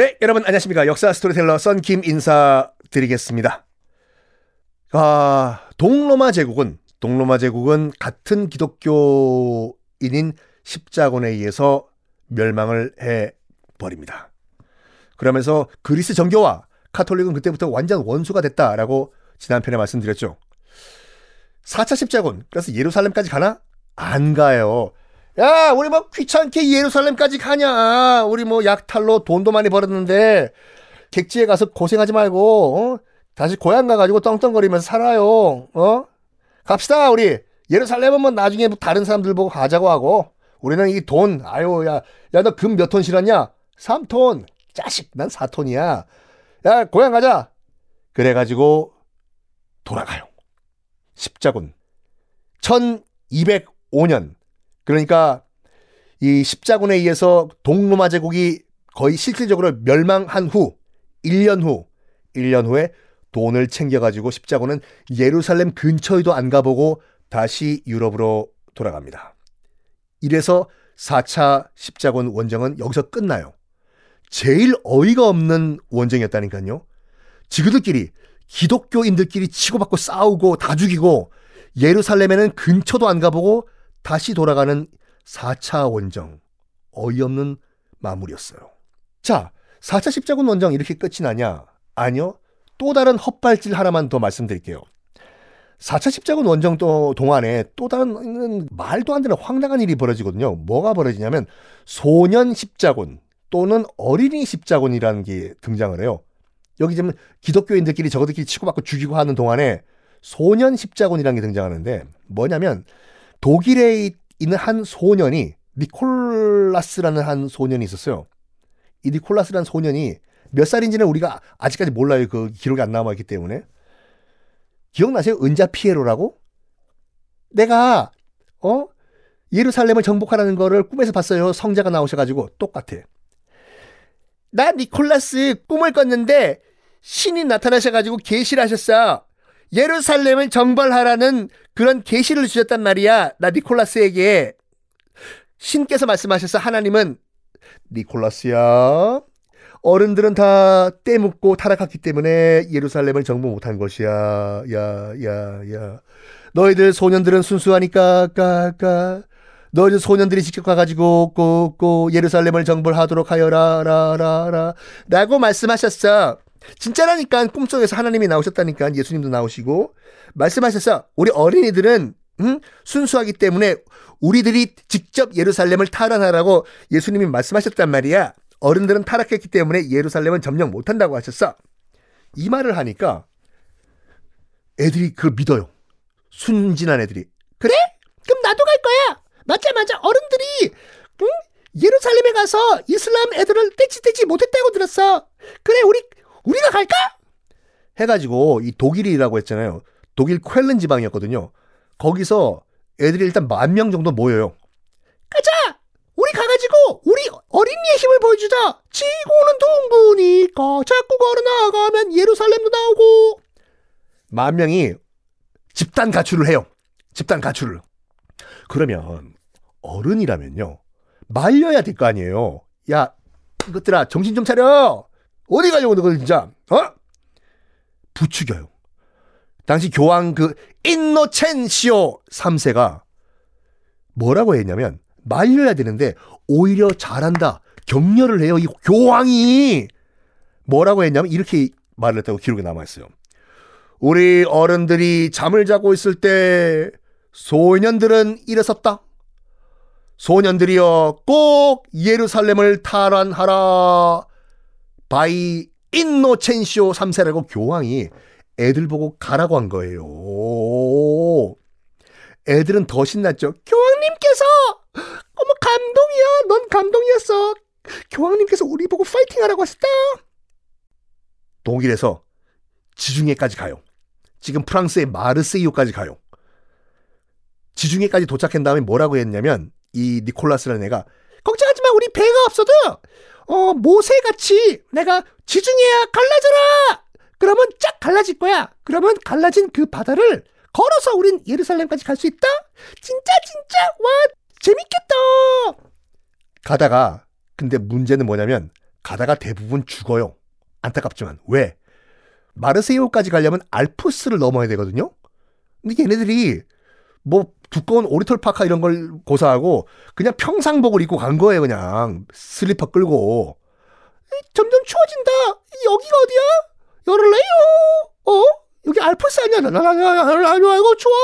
네, 여러분 안녕하십니까. 역사 스토리텔러 썬킴 인사드리겠습니다. 아, 동로마 제국은 동로마 제국은 같은 기독교인인 십자군에 의해서 멸망을 해 버립니다. 그러면서 그리스 정교와 카톨릭은 그때부터 완전 원수가 됐다라고 지난 편에 말씀드렸죠. 4차 십자군, 그래서 예루살렘까지 가나? 안 가요. 야, 우리 뭐 귀찮게 예루살렘까지 가냐. 우리 뭐 약탈로 돈도 많이 벌었는데, 객지에 가서 고생하지 말고, 어? 다시 고향 가가지고 떵떵거리면서 살아요. 어? 갑시다, 우리. 예루살렘은 뭐 나중에 뭐 다른 사람들 보고 가자고 하고, 우리는 이 돈, 아유, 야, 야, 너 금 몇 톤 실었냐? 3톤. 자식, 난 4톤이야. 야, 고향 가자. 그래가지고 돌아가요. 십자군. 1205년. 그러니까 이 십자군에 의해서 동로마 제국이 거의 실질적으로 멸망한 후 1년 후 1년 후에 돈을 챙겨가지고 십자군은 예루살렘 근처에도 안 가보고 다시 유럽으로 돌아갑니다. 이래서 4차 십자군 원정은 여기서 끝나요. 제일 어이가 없는 원정이었다니까요. 지그들끼리 기독교인들끼리 치고받고 싸우고 다 죽이고 예루살렘에는 근처도 안 가보고 다시 돌아가는 4차 원정. 어이없는 마무리였어요. 자, 4차 십자군 원정 이렇게 끝이 나냐? 아니요. 또 다른 헛발질 하나만 더 말씀드릴게요. 4차 십자군 원정 또 동안에 또 다른 말도 안 되는 황당한 일이 벌어지거든요. 뭐가 벌어지냐면 소년 십자군 또는 어린이 십자군이라는 게 등장을 해요. 여기 지금 기독교인들끼리 저거들끼리 치고받고 죽이고 하는 동안에 소년 십자군이라는 게 등장하는데 뭐냐면 독일에 있는 한 소년이 니콜라스라는 한 소년이 있었어요. 이 니콜라스라는 소년이 몇 살인지는 우리가 아직까지 몰라요. 그 기록이 안 남아있기 때문에. 기억나세요? 은자 피에로라고? 내가 어 예루살렘을 정복하라는 거를 꿈에서 봤어요. 성자가 나오셔가지고 똑같아. 나 니콜라스 꿈을 꿨는데 신이 나타나셔가지고 계시를 하셨어. 예루살렘을 정벌하라는 그런 계시를 주셨단 말이야. 나 니콜라스에게. 신께서 말씀하셔서 하나님은 니콜라스야. 어른들은 다 떼묻고 타락했기 때문에 예루살렘을 정복 못한 것이야. 야, 야, 야. 너희들 소년들은 순수하니까, 까, 까. 너희들 소년들이 직접 가가지고, 고, 고, 예루살렘을 정벌하도록 하여라, 라, 라, 라. 라고 말씀하셨어. 진짜라니까 꿈속에서 하나님이 나오셨다니까 예수님도 나오시고 말씀하셔서 우리 어린이들은 음? 순수하기 때문에 우리들이 직접 예루살렘을 탈환하라고 예수님이 말씀하셨단 말이야. 어른들은 타락했기 때문에 예루살렘은 점령 못한다고 하셨어. 이 말을 하니까 애들이 그걸 믿어요. 순진한 애들이. 그래? 그럼 나도 갈 거야. 맞자 맞아. 어른들이 응? 예루살렘에 가서 이슬람 애들을 떼치떼치 못했다고 들었어. 그래 우리 우리가 갈까? 해가지고 이 독일이라고 했잖아요. 독일 쾰른 지방이었거든요. 거기서 애들이 일단 만 명 정도 모여요. 가자! 우리 가가지고 우리 어린이의 힘을 보여주자. 지구는 둥그니까 자꾸 걸어 나가면 예루살렘도 나오고. 만 명이 집단 가출을 해요. 집단 가출을. 그러면 어른이라면요. 말려야 될 거 아니에요. 야, 이것들아 정신 좀 차려. 어디 가려고 너걸 진짜 어? 부추겨요. 당시 교황 그 인노첸시오 3세가 뭐라고 했냐면 말려야 되는데 오히려 잘한다. 격려를 해요. 이 교황이 뭐라고 했냐면 이렇게 말을 했다고 기록에 남아 있어요. 우리 어른들이 잠을 자고 있을 때 소년들은 일어섰다. 소년들이여 꼭 예루살렘을 탈환하라. by 인노첸시오 3세라고 교황이 애들 보고 가라고 한 거예요. 애들은 더 신났죠. 교황님께서 어머 감동이야. 넌 감동이었어. 교황님께서 우리 보고 파이팅 하라고 하셨다. 독일에서 지중해까지 가요. 지금 프랑스의 마르세유까지 가요. 지중해까지 도착한 다음에 뭐라고 했냐면 이 니콜라스라는 애가 마 우리 배가 없어도 어, 모세같이 내가 지중해야 갈라져라! 그러면 쫙 갈라질 거야. 그러면 갈라진 그 바다를 걸어서 우린 예루살렘까지 갈 수 있다? 진짜, 진짜, 와, 재밌겠다! 가다가, 근데 문제는 뭐냐면, 가다가 대부분 죽어요. 안타깝지만 왜? 마르세유까지 가려면 알프스를 넘어야 되거든요. 근데 얘네들이 뭐 두꺼운 오리털 파카 이런 걸 고사하고 그냥 평상복을 입고 간 거예요, 그냥 슬리퍼 끌고. 점점 추워진다. 여기가 어디야? 열을래요? 어? 여기 알프스 아니야? 나나나나 이거 추워.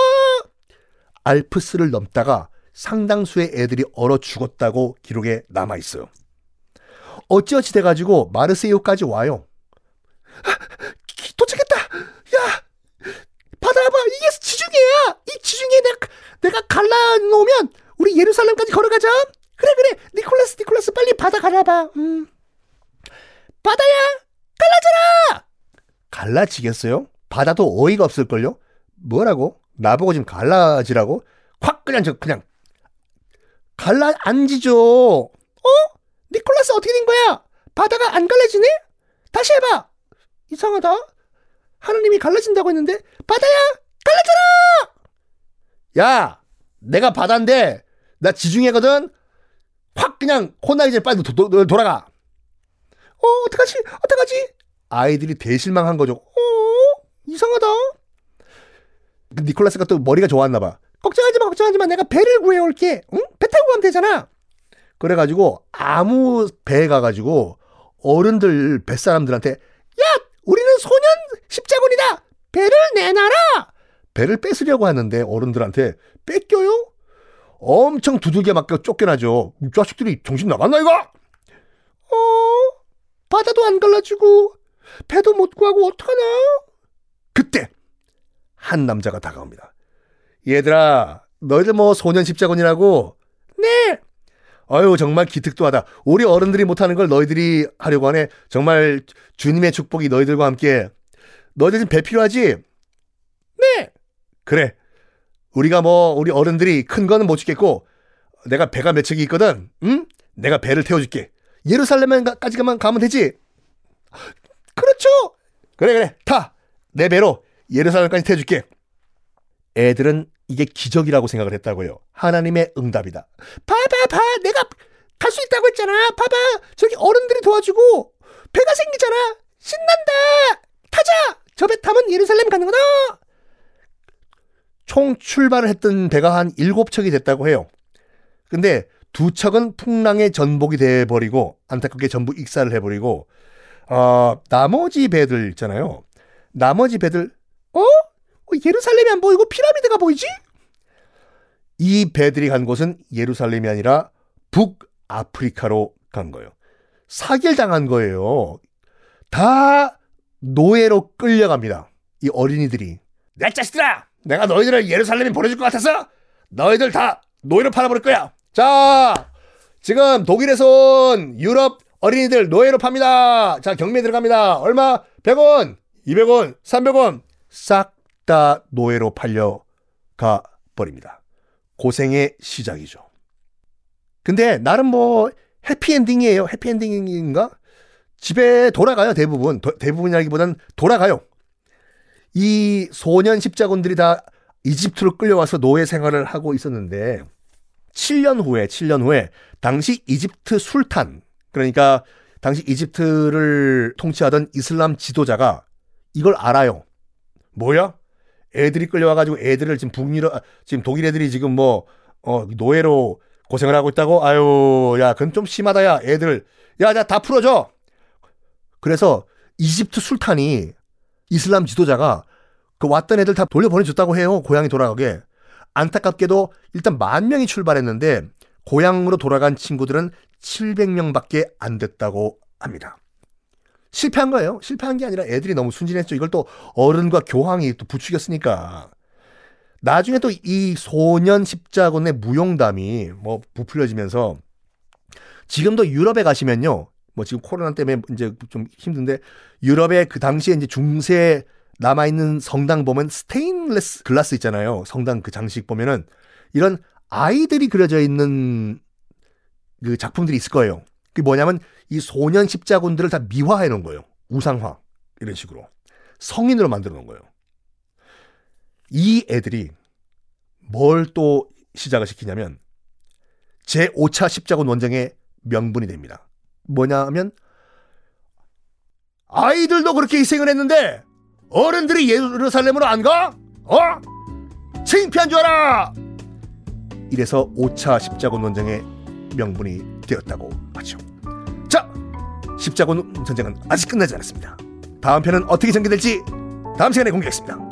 알프스를 넘다가 상당수의 애들이 얼어 죽었다고 기록에 남아 있어요. 어찌어찌 돼가지고 마르세유까지 와요. 도착했다. 야, 받아봐. 이게 지중해야. 이 지중해 내가 내가 갈라놓으면 우리 예루살렘까지 걸어가자. 그래 그래. 니콜라스 니콜라스 빨리 바다 갈라봐. 음. 바다야 갈라져라. 갈라지겠어요? 바다도 어이가 없을걸요? 뭐라고? 나보고 지금 갈라지라고? 확 그냥 저 그냥 갈라 앉지죠. 어? 니콜라스 어떻게 된 거야? 바다가 안 갈라지네? 다시 해봐. 이상하다. 하느님이 갈라진다고 했는데 바다야 갈라져라. 야, 내가 바다인데 나 지중해거든. 확 그냥 혼나기 빨리 도, 도, 돌아가. 어, 어떡하지? 어떡하지? 아이들이 대실망한 거죠. 어, 이상하다. 니콜라스가 또 머리가 좋았나 봐. 걱정하지 마, 걱정하지 마. 내가 배를 구해올게. 응? 배 타고 가면 되잖아. 그래가지고 아무 배에 가가지고 어른들 뱃사람들한테 야, 우리는 소년 십자군이다. 배를 내놔라. 배를 뺏으려고 하는데 어른들한테 뺏겨요? 엄청 두들겨 맞고 쫓겨나죠. 이 자식들이 정신 나갔나 이거? 어, 바다도 안 갈라지고 배도 못 구하고 어떡하나? 그때 한 남자가 다가옵니다. 얘들아, 너희들 뭐 소년 십자군이라고? 네. 아유, 정말 기특도하다. 우리 어른들이 못하는 걸 너희들이 하려고 하네. 정말 주님의 축복이 너희들과 함께. 너희들 지금 배 필요하지? 네. 그래. 우리가 뭐, 우리 어른들이 큰 거는 못 죽겠고, 내가 배가 몇 척이 있거든. 응? 내가 배를 태워줄게. 예루살렘까지만 가면 되지? 그렇죠. 그래, 그래. 타. 내 배로 예루살렘까지 태워줄게. 애들은 이게 기적이라고 생각을 했다고요. 하나님의 응답이다. 봐봐, 봐. 내가 갈 수 있다고 했잖아. 봐봐. 저기 어른들이 도와주고 배가 생기잖아. 신난다. 타자. 저 배 타면 예루살렘 가는 거다. 총 출발을 했던 배가 한 일곱 척이 됐다고 해요. 근데 두 척은 풍랑의 전복이 돼버리고 안타깝게 전부 익사를 해버리고 어, 나머지 배들 있잖아요. 나머지 배들 어? 예루살렘이 안 보이고 피라미드가 보이지? 이 배들이 간 곳은 예루살렘이 아니라 북아프리카로 간 거예요. 사기당한 거예요. 다 노예로 끌려갑니다. 이 어린이들이. 내 자식들아! 내가 너희들을 예루살렘에 보내줄 것 같아서 너희들 다 노예로 팔아버릴 거야. 자, 지금 독일에서 온 유럽 어린이들 노예로 팝니다. 자, 경매 들어갑니다. 얼마? 100원, 200원, 300원. 싹 다 노예로 팔려가 버립니다. 고생의 시작이죠. 근데 나름 뭐 해피엔딩이에요. 해피엔딩인가? 집에 돌아가요, 대부분. 도, 대부분이라기보단 돌아가요. 이 소년 십자군들이 다 이집트로 끌려와서 노예 생활을 하고 있었는데 7년 후에 7년 후에 당시 이집트 술탄 그러니까 당시 이집트를 통치하던 이슬람 지도자가 이걸 알아요. 뭐야? 애들이 끌려와가지고 애들을 지금 북유럽, 아, 지금 독일 애들이 지금 뭐, 어, 노예로 고생을 하고 있다고? 아유, 야, 그건 좀 심하다, 야, 애들. 야, 나다 풀어줘! 그래서 이집트 술탄이 이슬람 지도자가 그 왔던 애들 다 돌려보내줬다고 해요. 고향에 돌아가게. 안타깝게도 일단 만 명이 출발했는데 고향으로 돌아간 친구들은 700명밖에 안 됐다고 합니다. 실패한 거예요. 실패한 게 아니라 애들이 너무 순진했죠. 이걸 또 어른과 교황이 또 부추겼으니까. 나중에 또 이 소년 십자군의 무용담이 뭐 부풀려지면서 지금도 유럽에 가시면요. 뭐 지금 코로나 때문에 이제 좀 힘든데 유럽에 그 당시에 이제 중세 남아 있는 성당 보면 스테인레스 글라스 있잖아요. 성당 그 장식 보면은 이런 아이들이 그려져 있는 그 작품들이 있을 거예요. 그게 뭐냐면 이 소년 십자군들을 다 미화해 놓은 거예요. 우상화. 이런 식으로. 성인으로 만들어 놓은 거예요. 이 애들이 뭘 또 시작을 시키냐면 제 5차 십자군 원정의 명분이 됩니다. 뭐냐 하면 아이들도 그렇게 희생을 했는데 어른들이 예루살렘으로 안 가? 어? 창피한 줄 알아! 이래서 5차 십자군 논쟁의 명분이 되었다고 하죠. 자, 십자군 전쟁은 아직 끝나지 않았습니다. 다음 편은 어떻게 전개될지 다음 시간에 공개하겠습니다.